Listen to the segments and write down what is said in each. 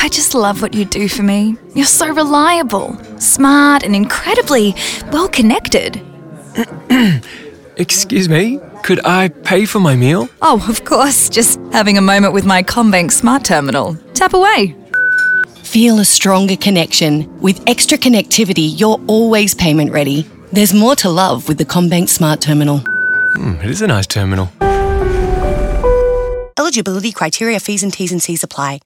I just love what you do for me. You're so reliable, smart, and incredibly well connected. Excuse me, could I pay for my meal? Oh, of course, just having a moment with my Combank Smart Terminal. Tap away. Feel a stronger connection. With extra connectivity, you're always payment ready. There's more to love with the Combank Smart Terminal. Hmm, it is a nice terminal. Eligibility criteria, fees and T's and C's apply.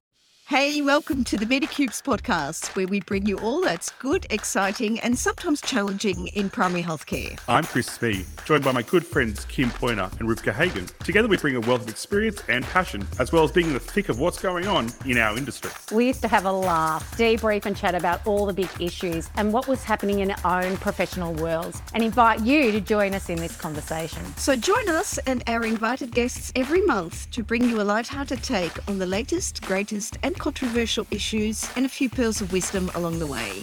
Hey, welcome to the Medicubes podcast, where we bring you all that's good, exciting, and sometimes challenging in primary healthcare. I'm Chris Smeed, joined by my good friends Kim Poyner and Riwka Hagen. Together, we bring a wealth of experience and passion, as well as being in the thick of what's going on in our industry. We used to have a laugh, debrief, and chat about all the big issues and what was happening in our own professional worlds, and invite you to join us in this conversation. So join us and our invited guests every month to bring you a light-hearted take on the latest, greatest, and controversial issues and a few pearls of wisdom along the way.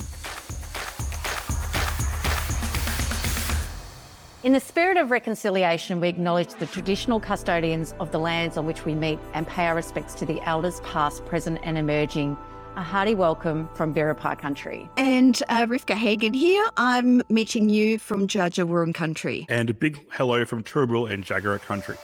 In the spirit of reconciliation, we acknowledge the traditional custodians of the lands on which we meet and pay our respects to the elders past, present, and emerging. A hearty welcome from Birrpai Country. And uh, Riwka Hagen here. I'm meeting you from Dja Dja country. And a big hello from Turrbal and Jagera country.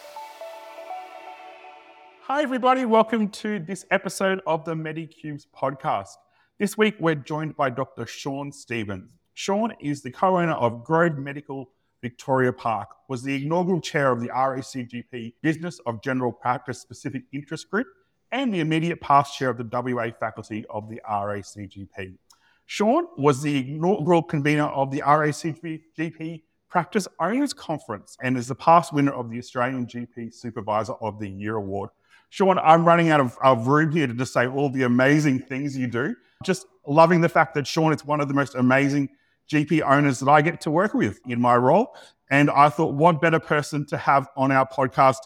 Hi, everybody. Welcome to this episode of the Medicubes podcast. This week, we're joined by Dr. Sean Stevens. Sean is the co owner of Grove Medical Victoria Park, was the inaugural chair of the RACGP Business of General Practice Specific Interest Group, and the immediate past chair of the WA faculty of the RACGP. Sean was the inaugural convener of the RACGP Practice Owners Conference and is the past winner of the Australian GP Supervisor of the Year Award. Sean, I'm running out of, of room here to just say all the amazing things you do. Just loving the fact that Sean is one of the most amazing GP owners that I get to work with in my role. And I thought, what better person to have on our podcast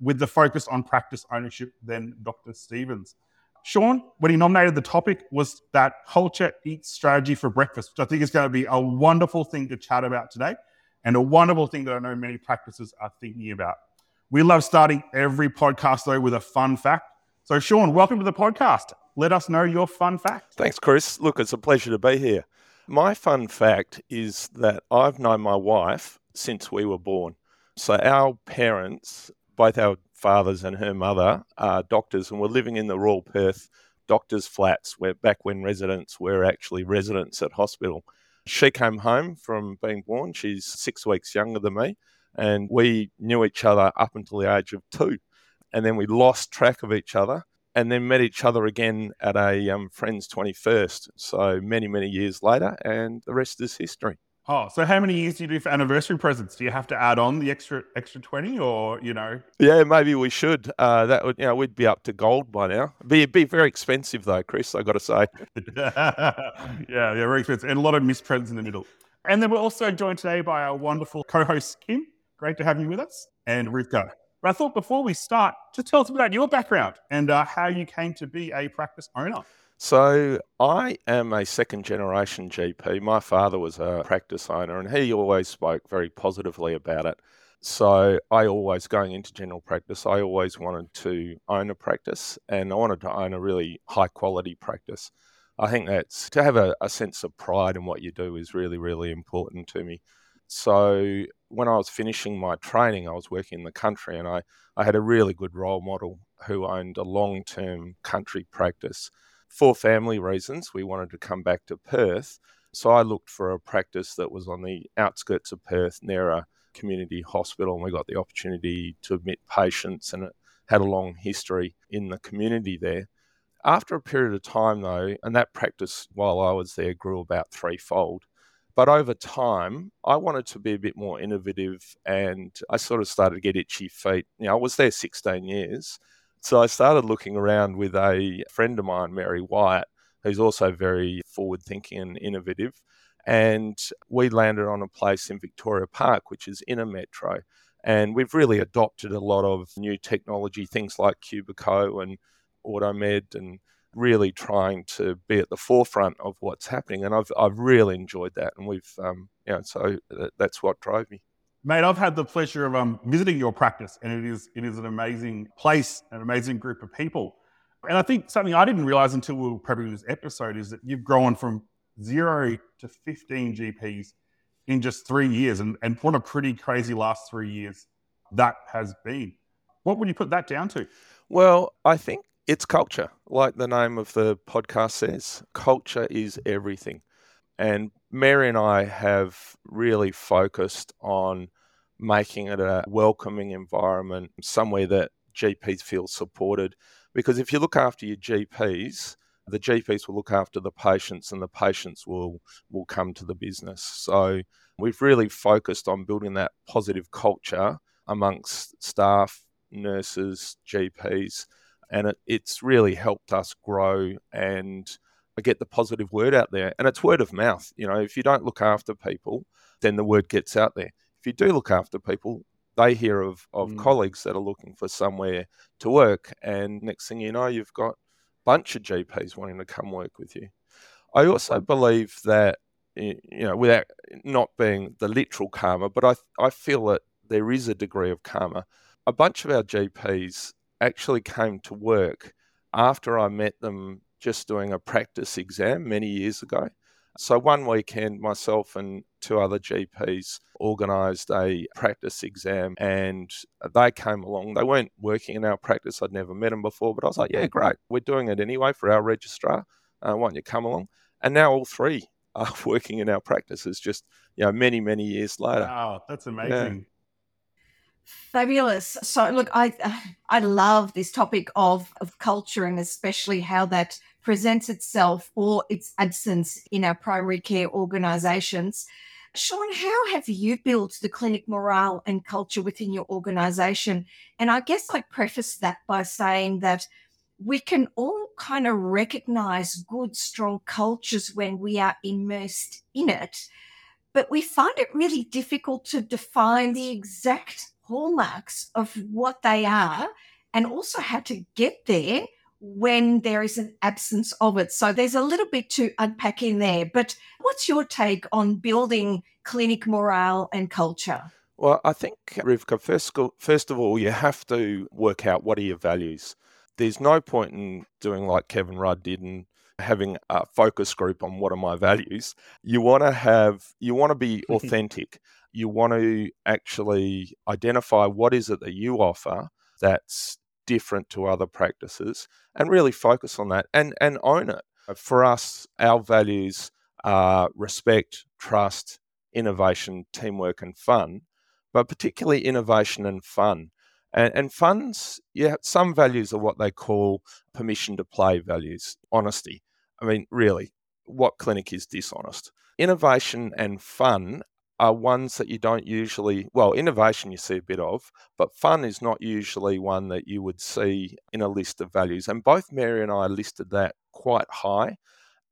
with the focus on practice ownership than Dr. Stevens? Sean, when he nominated the topic, was that culture eats strategy for breakfast, which I think is going to be a wonderful thing to chat about today and a wonderful thing that I know many practices are thinking about. We love starting every podcast, though, with a fun fact. So, Sean, welcome to the podcast. Let us know your fun fact. Thanks, Chris. Look, it's a pleasure to be here. My fun fact is that I've known my wife since we were born. So, our parents, both our fathers and her mother, are doctors and were living in the Royal Perth doctors' flats, where back when residents were actually residents at hospital. She came home from being born. She's six weeks younger than me. And we knew each other up until the age of two. And then we lost track of each other and then met each other again at a um, friend's 21st. So many, many years later, and the rest is history. Oh, so how many years do you do for anniversary presents? Do you have to add on the extra extra twenty, or you know? Yeah, maybe we should. Uh, that would, you know, we'd be up to gold by now. Be be very expensive though, Chris. I got to say. yeah, yeah, very expensive, and a lot of missed presents in the middle. And then we're also joined today by our wonderful co-host Kim. Great to have you with us, and Riwka. But I thought before we start, just tell us about your background and uh, how you came to be a practice owner. So, I am a second generation GP. My father was a practice owner and he always spoke very positively about it. So, I always, going into general practice, I always wanted to own a practice and I wanted to own a really high quality practice. I think that's to have a, a sense of pride in what you do is really, really important to me. So, when I was finishing my training, I was working in the country and I, I had a really good role model who owned a long term country practice for family reasons, we wanted to come back to Perth. So I looked for a practice that was on the outskirts of Perth near a community hospital, and we got the opportunity to admit patients, and it had a long history in the community there. After a period of time, though, and that practice while I was there grew about threefold. But over time, I wanted to be a bit more innovative and I sort of started to get itchy feet. You know, I was there 16 years so I started looking around with a friend of mine, Mary Wyatt, who's also very forward thinking and innovative. And we landed on a place in Victoria Park, which is in a metro. And we've really adopted a lot of new technology, things like Cubiko and Automed, and really trying to be at the forefront of what's happening. And I've, I've really enjoyed that. And we've, um, you know, so that's what drove me. Mate, I've had the pleasure of um, visiting your practice, and it is it is an amazing place, an amazing group of people. And I think something I didn't realize until we were prepping this episode is that you've grown from zero to 15 GPs in just three years. And, and what a pretty crazy last three years that has been. What would you put that down to? Well, I think it's culture. Like the name of the podcast says, culture is everything. And Mary and I have really focused on making it a welcoming environment, somewhere that GPs feel supported. Because if you look after your GPs, the GPs will look after the patients and the patients will will come to the business. So we've really focused on building that positive culture amongst staff, nurses, GPs, and it, it's really helped us grow and get the positive word out there. And it's word of mouth. You know, if you don't look after people, then the word gets out there. If you do look after people, they hear of, of mm. colleagues that are looking for somewhere to work. And next thing you know, you've got a bunch of GPs wanting to come work with you. I also believe that, you know, without not being the literal karma, but I, I feel that there is a degree of karma. A bunch of our GPs actually came to work after I met them just doing a practice exam many years ago. So one weekend, myself and two other GPs organised a practice exam, and they came along. They weren't working in our practice; I'd never met them before, but I was like, "Yeah, great, we're doing it anyway for our registrar. Uh, why don't you come along?" And now all three are working in our practices, just you know, many many years later. Wow, that's amazing. Yeah. Fabulous. So, look, I I love this topic of of culture and especially how that presents itself or its absence in our primary care organisations. Sean, how have you built the clinic morale and culture within your organisation? And I guess I preface that by saying that we can all kind of recognise good, strong cultures when we are immersed in it, but we find it really difficult to define the exact hallmarks of what they are and also how to get there when there is an absence of it. So there's a little bit to unpack in there. But what's your take on building clinic morale and culture? Well, I think, Riwka, first, first of all, you have to work out what are your values. There's no point in doing like Kevin Rudd did and having a focus group on what are my values. You want to have, you want to be authentic you want to actually identify what is it that you offer that's different to other practices and really focus on that and, and own it. For us, our values are respect, trust, innovation, teamwork, and fun, but particularly innovation and fun. And, and funds, yeah, some values are what they call permission to play values, honesty. I mean, really, what clinic is dishonest? Innovation and fun are ones that you don't usually, well, innovation you see a bit of, but fun is not usually one that you would see in a list of values. And both Mary and I listed that quite high.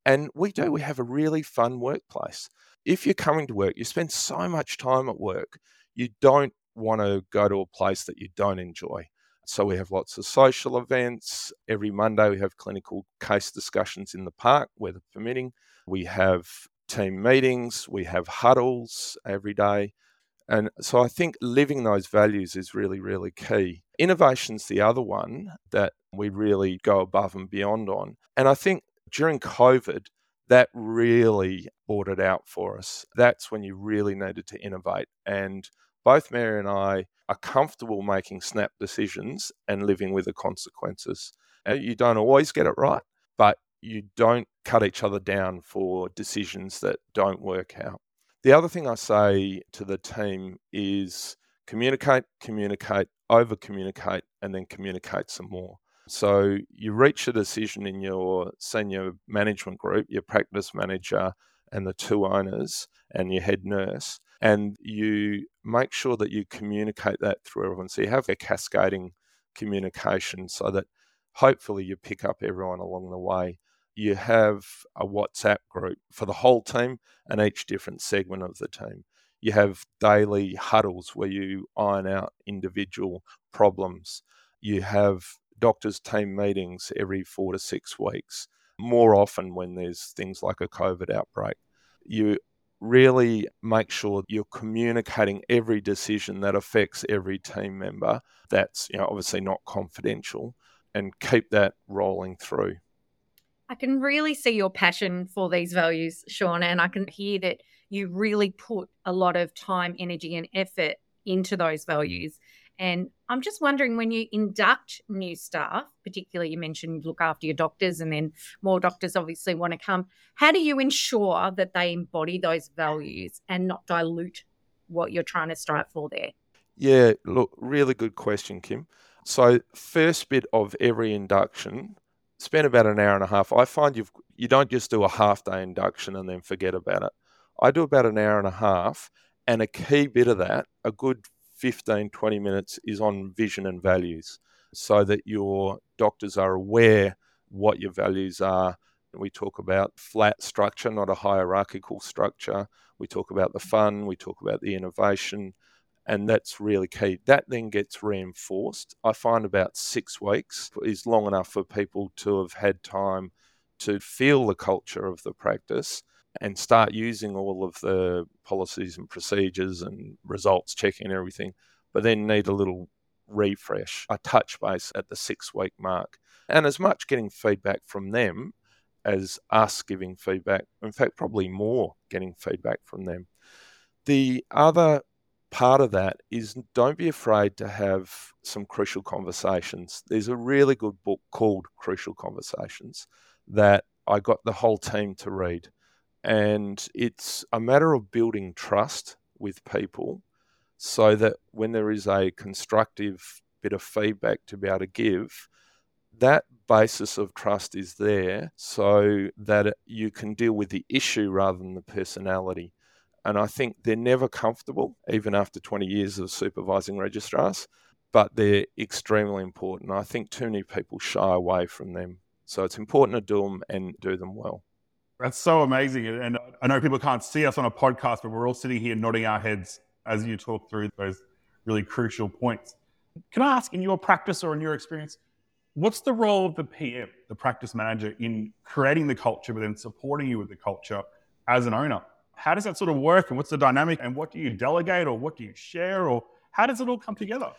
And we do, we have a really fun workplace. If you're coming to work, you spend so much time at work, you don't want to go to a place that you don't enjoy. So we have lots of social events. Every Monday we have clinical case discussions in the park, weather permitting. We have team meetings, we have huddles every day. And so I think living those values is really, really key. Innovation's the other one that we really go above and beyond on. And I think during COVID, that really brought it out for us. That's when you really needed to innovate. And both Mary and I are comfortable making snap decisions and living with the consequences. You don't always get it right, but you don't cut each other down for decisions that don't work out. The other thing I say to the team is communicate, communicate, over communicate, and then communicate some more. So you reach a decision in your senior management group, your practice manager, and the two owners, and your head nurse, and you make sure that you communicate that through everyone. So you have a cascading communication so that hopefully you pick up everyone along the way you have a WhatsApp group for the whole team and each different segment of the team. You have daily huddles where you iron out individual problems. You have doctors' team meetings every four to six weeks, more often when there's things like a COVID outbreak. You really make sure you're communicating every decision that affects every team member that's you know obviously not confidential and keep that rolling through. I can really see your passion for these values, Sean, and I can hear that you really put a lot of time, energy, and effort into those values. And I'm just wondering when you induct new staff, particularly you mentioned look after your doctors, and then more doctors obviously want to come. How do you ensure that they embody those values and not dilute what you're trying to strive for there? Yeah, look, really good question, Kim. So, first bit of every induction, spend about an hour and a half. I find you you don't just do a half day induction and then forget about it. I do about an hour and a half, and a key bit of that, a good 15, 20 minutes, is on vision and values so that your doctors are aware what your values are. We talk about flat structure, not a hierarchical structure. We talk about the fun, we talk about the innovation, and that's really key. That then gets reinforced. I find about six weeks is long enough for people to have had time to feel the culture of the practice and start using all of the policies and procedures and results checking and everything, but then need a little refresh, a touch base at the six week mark. And as much getting feedback from them as us giving feedback, in fact, probably more getting feedback from them. The other part of that is don't be afraid to have some crucial conversations. There's a really good book called Crucial Conversations that I got the whole team to read. And it's a matter of building trust with people so that when there is a constructive bit of feedback to be able to give, that basis of trust is there so that you can deal with the issue rather than the personality. And I think they're never comfortable, even after 20 years of supervising registrars, but they're extremely important. I think too many people shy away from them. So it's important to do them and do them well. That's so amazing. And I know people can't see us on a podcast, but we're all sitting here nodding our heads as you talk through those really crucial points. Can I ask, in your practice or in your experience, what's the role of the PM, the practice manager, in creating the culture, but then supporting you with the culture as an owner? How does that sort of work and what's the dynamic and what do you delegate or what do you share or how does it all come together?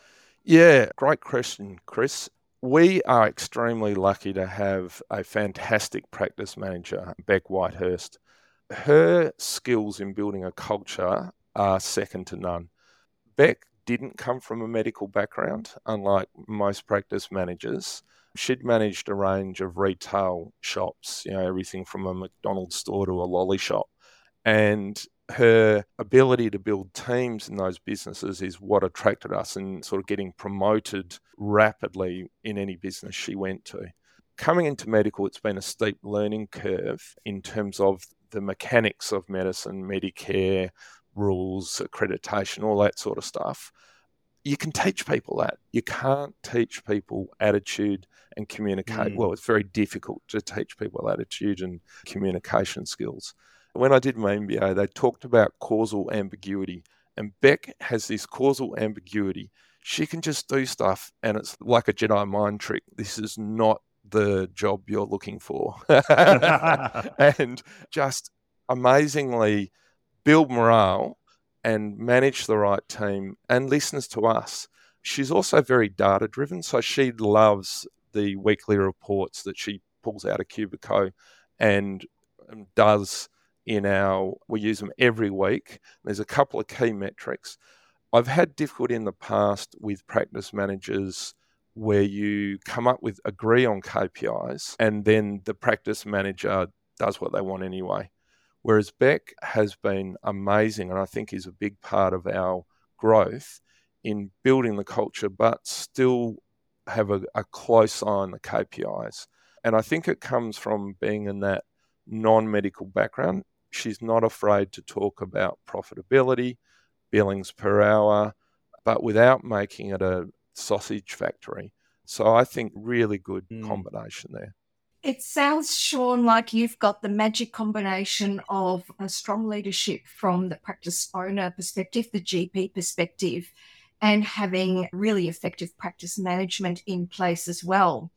Yeah, great question, Chris. We are extremely lucky to have a fantastic practice manager, Beck Whitehurst. Her skills in building a culture are second to none. Beck didn't come from a medical background, unlike most practice managers. She'd managed a range of retail shops, you know, everything from a McDonald's store to a lolly shop and her ability to build teams in those businesses is what attracted us and sort of getting promoted rapidly in any business she went to. Coming into medical, it's been a steep learning curve in terms of the mechanics of medicine, Medicare, rules, accreditation, all that sort of stuff. You can teach people that. You can't teach people attitude and communicate. Mm. Well, it's very difficult to teach people attitude and communication skills when I did my MBA, they talked about causal ambiguity. And Beck has this causal ambiguity. She can just do stuff and it's like a Jedi mind trick. This is not the job you're looking for. and just amazingly build morale and manage the right team and listens to us. She's also very data driven. So she loves the weekly reports that she pulls out of Cubiko and does in our, we use them every week. There's a couple of key metrics. I've had difficulty in the past with practice managers where you come up with agree on KPIs and then the practice manager does what they want anyway. Whereas Beck has been amazing and I think is a big part of our growth in building the culture, but still have a, a close eye on the KPIs. And I think it comes from being in that non medical background. She's not afraid to talk about profitability, billings per hour, but without making it a sausage factory. So I think really good mm. combination there. It sounds, Sean, like you've got the magic combination of a strong leadership from the practice owner perspective, the GP perspective, and having really effective practice management in place as well.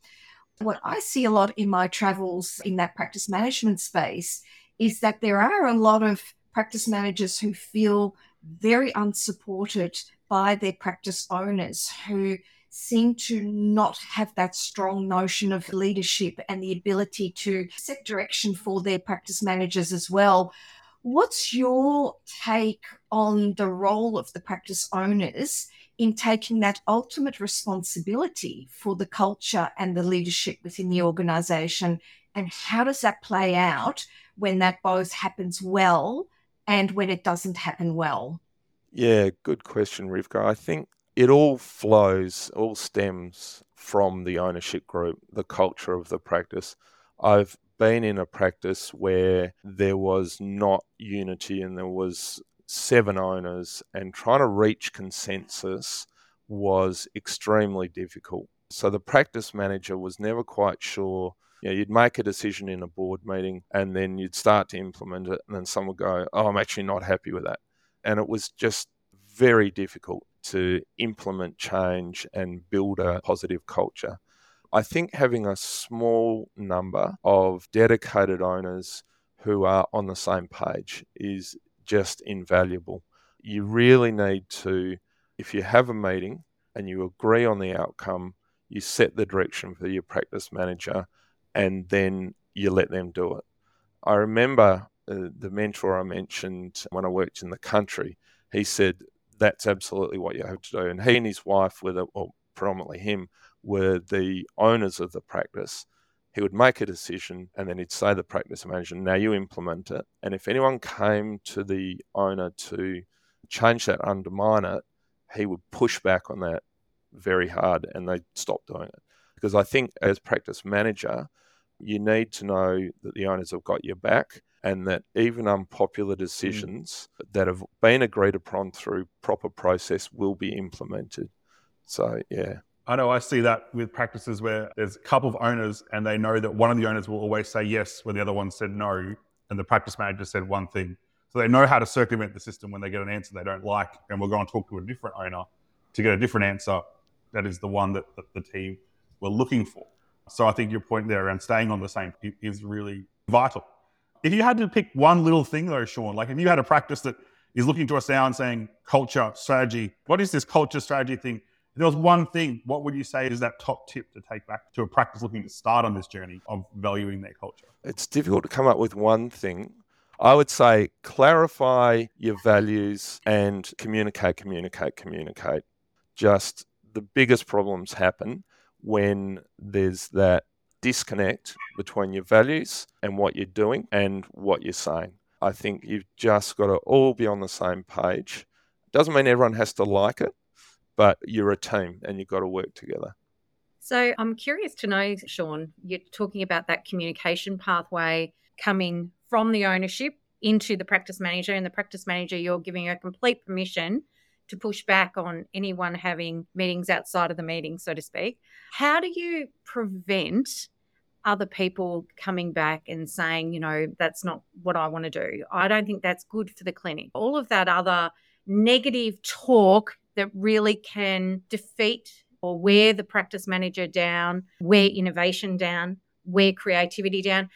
What I see a lot in my travels in that practice management space is that there are a lot of practice managers who feel very unsupported by their practice owners who seem to not have that strong notion of leadership and the ability to set direction for their practice managers as well. What's your take on the role of the practice owners in taking that ultimate responsibility for the culture and the leadership within the organization? And how does that play out when that both happens well and when it doesn't happen well? Yeah, good question, Riwka. I think it all flows, all stems from the ownership group, the culture of the practice. I've been in a practice where there was not unity and there was seven owners and trying to reach consensus was extremely difficult. So the practice manager was never quite sure. You know, you'd make a decision in a board meeting and then you'd start to implement it and then someone would go, Oh, I'm actually not happy with that. And it was just very difficult to implement change and build a positive culture. I think having a small number of dedicated owners who are on the same page is just invaluable. You really need to, if you have a meeting and you agree on the outcome, you set the direction for your practice manager and then you let them do it. I remember uh, the mentor I mentioned when I worked in the country, he said, that's absolutely what you have to do. And he and his wife were the, well, predominantly him, were the owners of the practice. He would make a decision and then he'd say the practice manager, now you implement it. And if anyone came to the owner to change that, undermine it, he would push back on that very hard and they'd stop doing it. Because I think as practice manager, you need to know that the owners have got your back and that even unpopular mm. decisions mm. that have been agreed upon through proper process will be implemented. So, yeah. I know I see that with practices where there's a couple of owners and they know that one of the owners will always say yes when the other one said no, and the practice manager said one thing. So they know how to circumvent the system when they get an answer they don't like, and we'll go and talk to a different owner to get a different answer that is the one that, that the team were looking for. So I think your point there around staying on the same is really vital. If you had to pick one little thing though, Sean, like if you had a practice that is looking to us now and saying culture, strategy, what is this culture strategy thing? If there was one thing, what would you say is that top tip to take back to a practice looking to start on this journey of valuing their culture? It's difficult to come up with one thing. I would say clarify your values and communicate, communicate, communicate. Just the biggest problems happen when there's that disconnect between your values and what you're doing and what you're saying. I think you've just got to all be on the same page. Doesn't mean everyone has to like it, but you're a team and you've got to work together. So I'm curious to know, Sean, you're talking about that communication pathway coming from the ownership into the practice manager, and the practice manager, you're giving a complete permission to push back on anyone having meetings outside of the meeting, so to speak. How do you prevent other people coming back and saying, you know, that's not what I want to do. I don't think that's good for the clinic. All of that other negative talk that really can defeat or wear the practice manager down, wear innovation down, wear creativity down.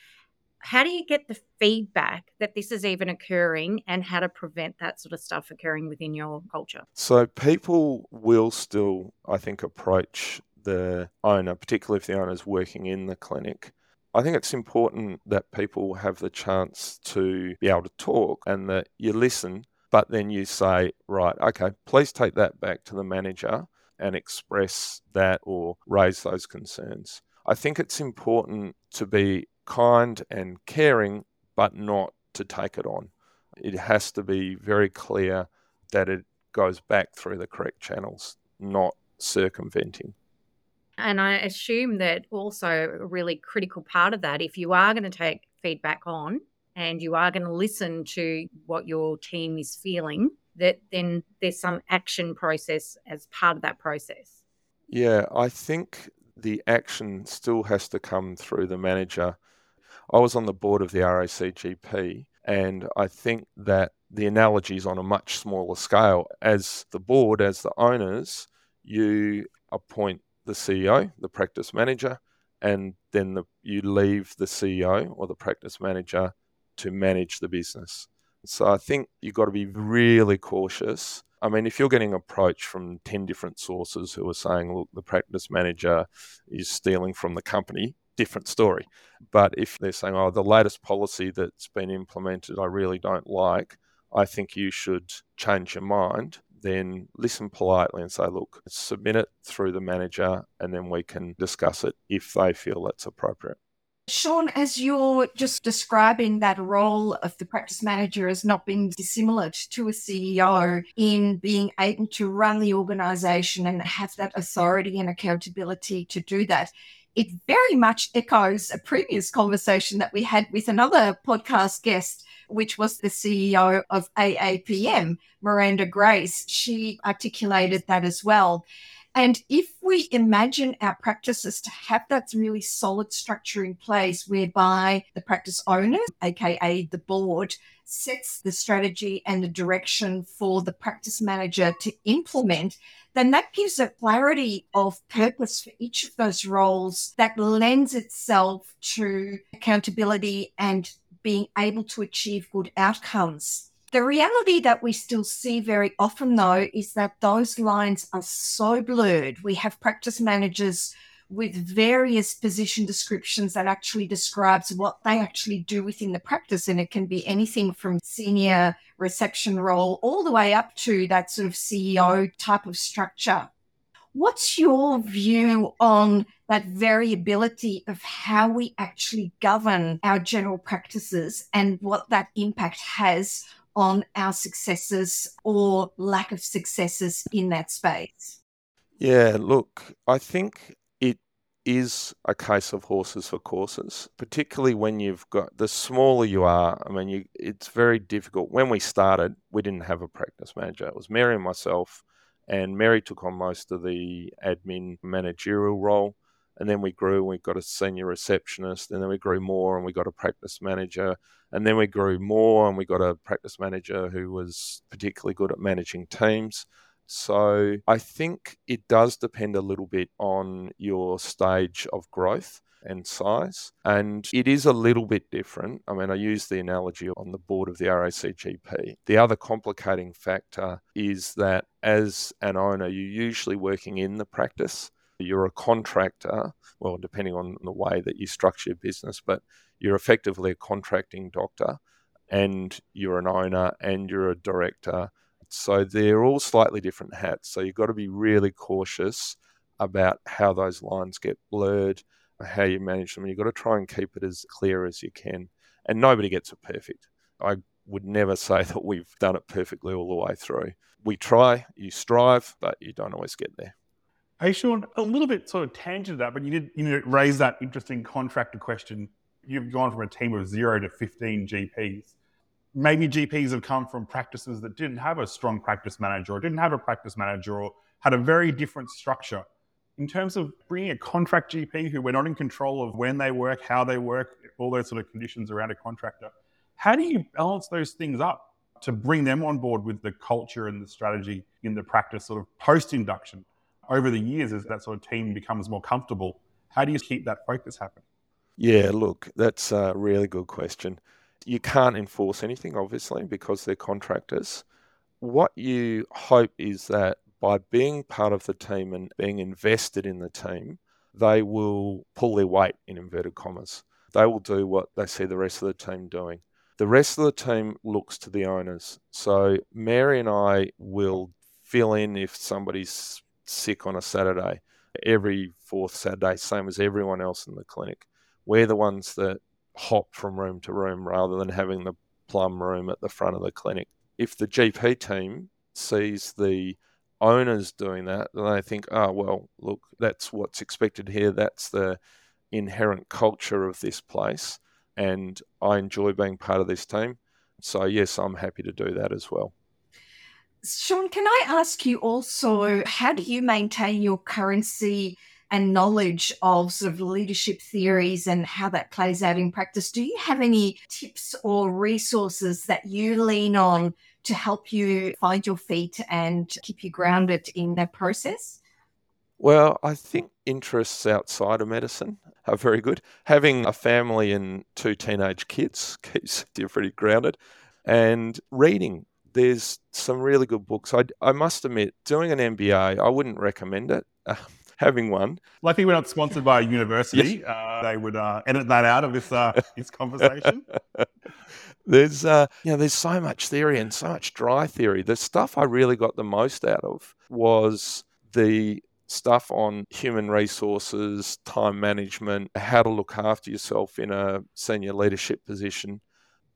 How do you get the feedback that this is even occurring and how to prevent that sort of stuff occurring within your culture? So, people will still, I think, approach the owner, particularly if the owner is working in the clinic. I think it's important that people have the chance to be able to talk and that you listen, but then you say, right, okay, please take that back to the manager and express that or raise those concerns. I think it's important to be kind and caring, but not to take it on. It has to be very clear that it goes back through the correct channels, not circumventing. And I assume that also a really critical part of that, if you are going to take feedback on and you are going to listen to what your team is feeling, that then there's some action process as part of that process. Yeah, I think the action still has to come through the manager. I was on the board of the RACGP, and I think that the analogy is on a much smaller scale. As the board, as the owners, you appoint the CEO, the practice manager, and then the, you leave the CEO or the practice manager to manage the business. So I think you've got to be really cautious I mean, if you're getting approached from 10 different sources who are saying, look, the practice manager is stealing from the company, different story. But if they're saying, oh, the latest policy that's been implemented, I really don't like, I think you should change your mind, then listen politely and say, look, submit it through the manager and then we can discuss it if they feel that's appropriate. Sean, as you're just describing that role of the practice manager as not being dissimilar to a CEO in being able to run the organization and have that authority and accountability to do that, it very much echoes a previous conversation that we had with another podcast guest, which was the CEO of AAPM, Miranda Grace. She articulated that as well. And if we imagine our practices to have that really solid structure in place whereby the practice owner, aka the board, sets the strategy and the direction for the practice manager to implement, then that gives a clarity of purpose for each of those roles that lends itself to accountability and being able to achieve good outcomes. The reality that we still see very often, though, is that those lines are so blurred. We have practice managers with various position descriptions that actually describes what they actually do within the practice. And it can be anything from senior reception role all the way up to that sort of CEO type of structure. What's your view on that variability of how we actually govern our general practices and what that impact has on our successes or lack of successes in that space? Yeah, look, I think is a case of horses for courses, particularly when you've got the smaller you are. I mean, you, it's very difficult. When we started, we didn't have a practice manager. It was Mary and myself, and Mary took on most of the admin managerial role. And then we grew we got a senior receptionist, and then we grew more and we got a practice manager. And then we grew more and we got a practice manager who was particularly good at managing teams. So I think it does depend a little bit on your stage of growth and size. And it is a little bit different. I mean, I use the analogy on the board of the RACGP. The other complicating factor is that as an owner, you're usually working in the practice you're a contractor, well, depending on the way that you structure your business, but you're effectively a contracting doctor and you're an owner and you're a director. So they're all slightly different hats. So you've got to be really cautious about how those lines get blurred, how you manage them. You've got to try and keep it as clear as you can. And nobody gets it perfect. I would never say that we've done it perfectly all the way through. We try, you strive, but you don't always get there. Hey, Sean, a little bit sort of tangent to that, but you did you know, raise that interesting contractor question. You've gone from a team of zero to 15 GPs. Maybe GPs have come from practices that didn't have a strong practice manager or didn't have a practice manager or had a very different structure. In terms of bringing a contract GP who we're not in control of when they work, how they work, all those sort of conditions around a contractor, how do you balance those things up to bring them on board with the culture and the strategy in the practice sort of post induction? over the years as that sort of team becomes more comfortable? How do you keep that focus happening? Yeah, look, that's a really good question. You can't enforce anything, obviously, because they're contractors. What you hope is that by being part of the team and being invested in the team, they will pull their weight in inverted commas. They will do what they see the rest of the team doing. The rest of the team looks to the owners. So Mary and I will fill in if somebody's sick on a Saturday, every fourth Saturday, same as everyone else in the clinic. We're the ones that hop from room to room rather than having the plum room at the front of the clinic. If the GP team sees the owners doing that, then they think, oh, well, look, that's what's expected here. That's the inherent culture of this place. And I enjoy being part of this team. So, yes, I'm happy to do that as well. Sean, can I ask you also, how do you maintain your currency and knowledge of sort of leadership theories and how that plays out in practice? Do you have any tips or resources that you lean on to help you find your feet and keep you grounded in that process? Well, I think interests outside of medicine are very good. Having a family and two teenage kids keeps you pretty grounded. And reading there's some really good books. I, I must admit, doing an MBA, I wouldn't recommend it. having one. Luckily, we're not sponsored by a university. Yes. Uh, they would uh, edit that out of this uh, this conversation. there's uh, you know, there's so much theory and so much dry theory. The stuff I really got the most out of was the stuff on human resources, time management, how to look after yourself in a senior leadership position.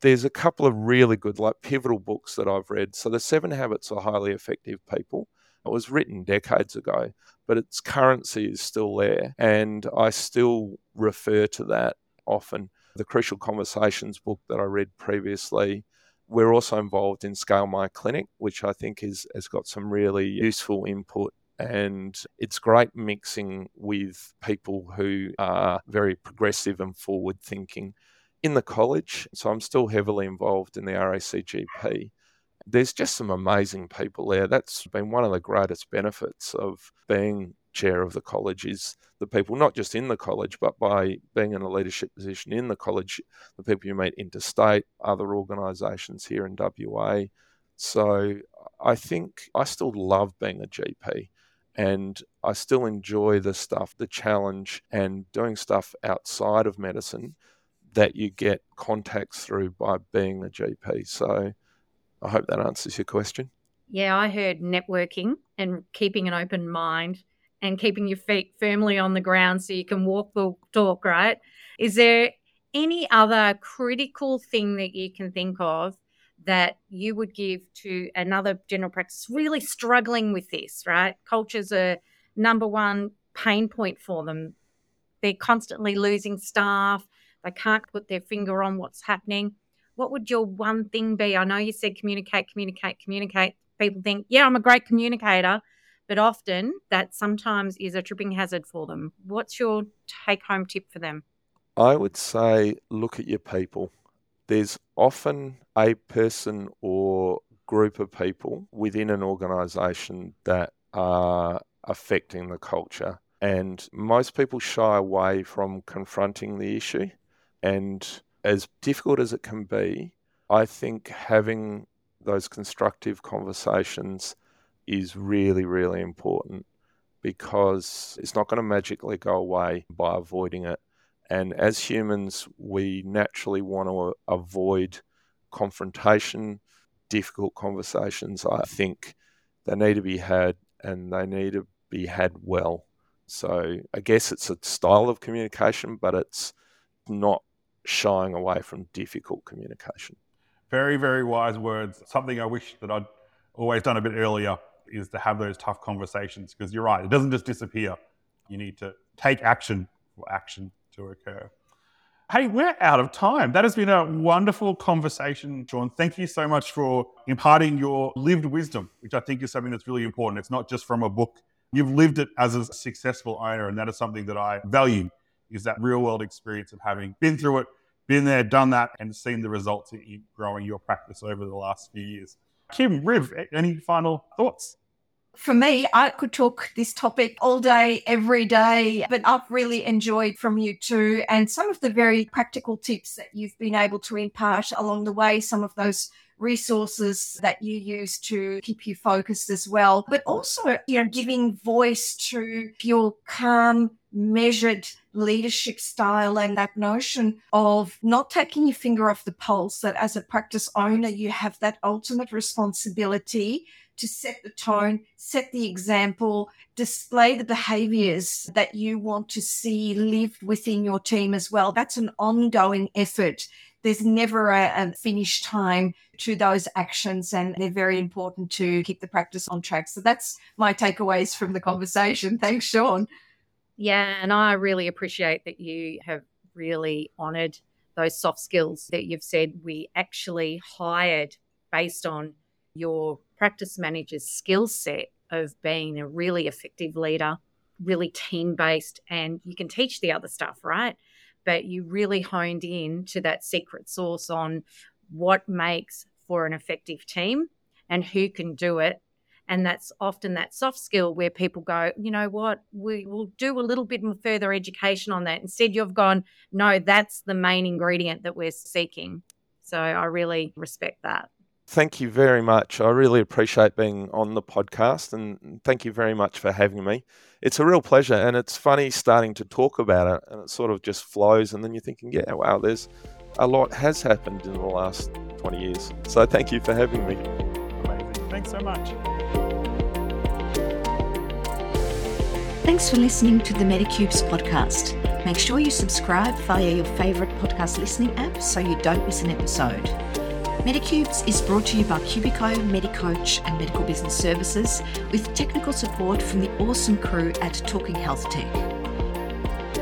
There's a couple of really good, like pivotal books that I've read. So, The Seven Habits of Highly Effective People. It was written decades ago, but its currency is still there. And I still refer to that often. The Crucial Conversations book that I read previously. We're also involved in Scale My Clinic, which I think is, has got some really useful input and it's great mixing with people who are very progressive and forward thinking in the college. So I'm still heavily involved in the RACGP. There's just some amazing people there. That's been one of the greatest benefits of being chair of the college is the people not just in the college but by being in a leadership position in the college the people you meet interstate other organisations here in WA so I think I still love being a GP and I still enjoy the stuff, the challenge, and doing stuff outside of medicine that you get contacts through by being a GP. So I hope that answers your question. Yeah, I heard networking and keeping an open mind and keeping your feet firmly on the ground so you can walk the talk, right? Is there any other critical thing that you can think of that you would give to another general practice really struggling with this, right? Culture's a number one pain point for them. They're constantly losing staff, they can't put their finger on what's happening. What would your one thing be? I know you said communicate, communicate, communicate. People think, yeah, I'm a great communicator, but often that sometimes is a tripping hazard for them. What's your take home tip for them? I would say look at your people there's often a person or group of people within an organization that are affecting the culture. And most people shy away from confronting the issue. And as difficult as it can be, I think having those constructive conversations is really, really important because it's not going to magically go away by avoiding it. And as humans, we naturally want to avoid confrontation, difficult conversations. I think they need to be had and they need to be had well. So I guess it's a style of communication, but it's not shying away from difficult communication. Very, very wise words. Something I wish that I'd always done a bit earlier is to have those tough conversations because you're right, it doesn't just disappear. You need to take action for action to occur. Hey, we're out of time. That has been a wonderful conversation, Sean. Thank you so much for imparting your lived wisdom, which I think is something that's really important. It's not just from a book. You've lived it as a successful owner, and that is something that I value, is that real world experience of having been through it, been there, done that, and seen the results in growing your practice over the last few years. Kim, Riv, any final thoughts? For me, I could talk this topic all day, every day, but I've really enjoyed from you too. And some of the very practical tips that you've been able to impart along the way, some of those resources that you use to keep you focused as well, but also, you know, giving voice to your calm, measured leadership style and that notion of not taking your finger off the pulse, that as a practice owner, you have that ultimate responsibility to set the tone, set the example, display the behaviors that you want to see lived within your team as well. That's an ongoing effort. There's never a, a finish time to those actions, and they're very important to keep the practice on track. So that's my takeaways from the conversation. Thanks, Sean. Yeah, and I really appreciate that you have really honored those soft skills that you've said we actually hired based on your practice manager's skill set of being a really effective leader, really team based, and you can teach the other stuff, right? But you really honed in to that secret sauce on what makes for an effective team and who can do it. And that's often that soft skill where people go, you know what, we will do a little bit more further education on that. Instead, you've gone, no, that's the main ingredient that we're seeking. So I really respect that. Thank you very much. I really appreciate being on the podcast and thank you very much for having me. It's a real pleasure and it's funny starting to talk about it and it sort of just flows and then you're thinking, yeah, wow, there's a lot has happened in the last 20 years. So thank you for having me. Amazing. Thanks so much. Thanks for listening to the Medicubes podcast. Make sure you subscribe via your favourite podcast listening app so you don't miss an episode. Medicubes is brought to you by Cubiko, Medicoach, and Medical Business Services with technical support from the awesome crew at Talking Health Tech.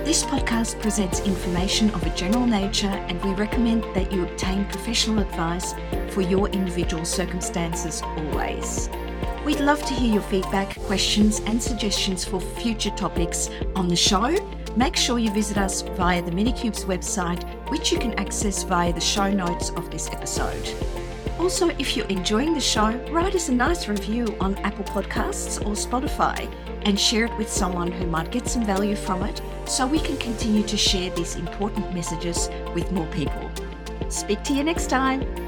This podcast presents information of a general nature, and we recommend that you obtain professional advice for your individual circumstances always. We'd love to hear your feedback, questions, and suggestions for future topics on the show. Make sure you visit us via the Medicubes website, which you can access via the show notes of this episode. Also, if you're enjoying the show, write us a nice review on Apple Podcasts or Spotify and share it with someone who might get some value from it so we can continue to share these important messages with more people. Speak to you next time.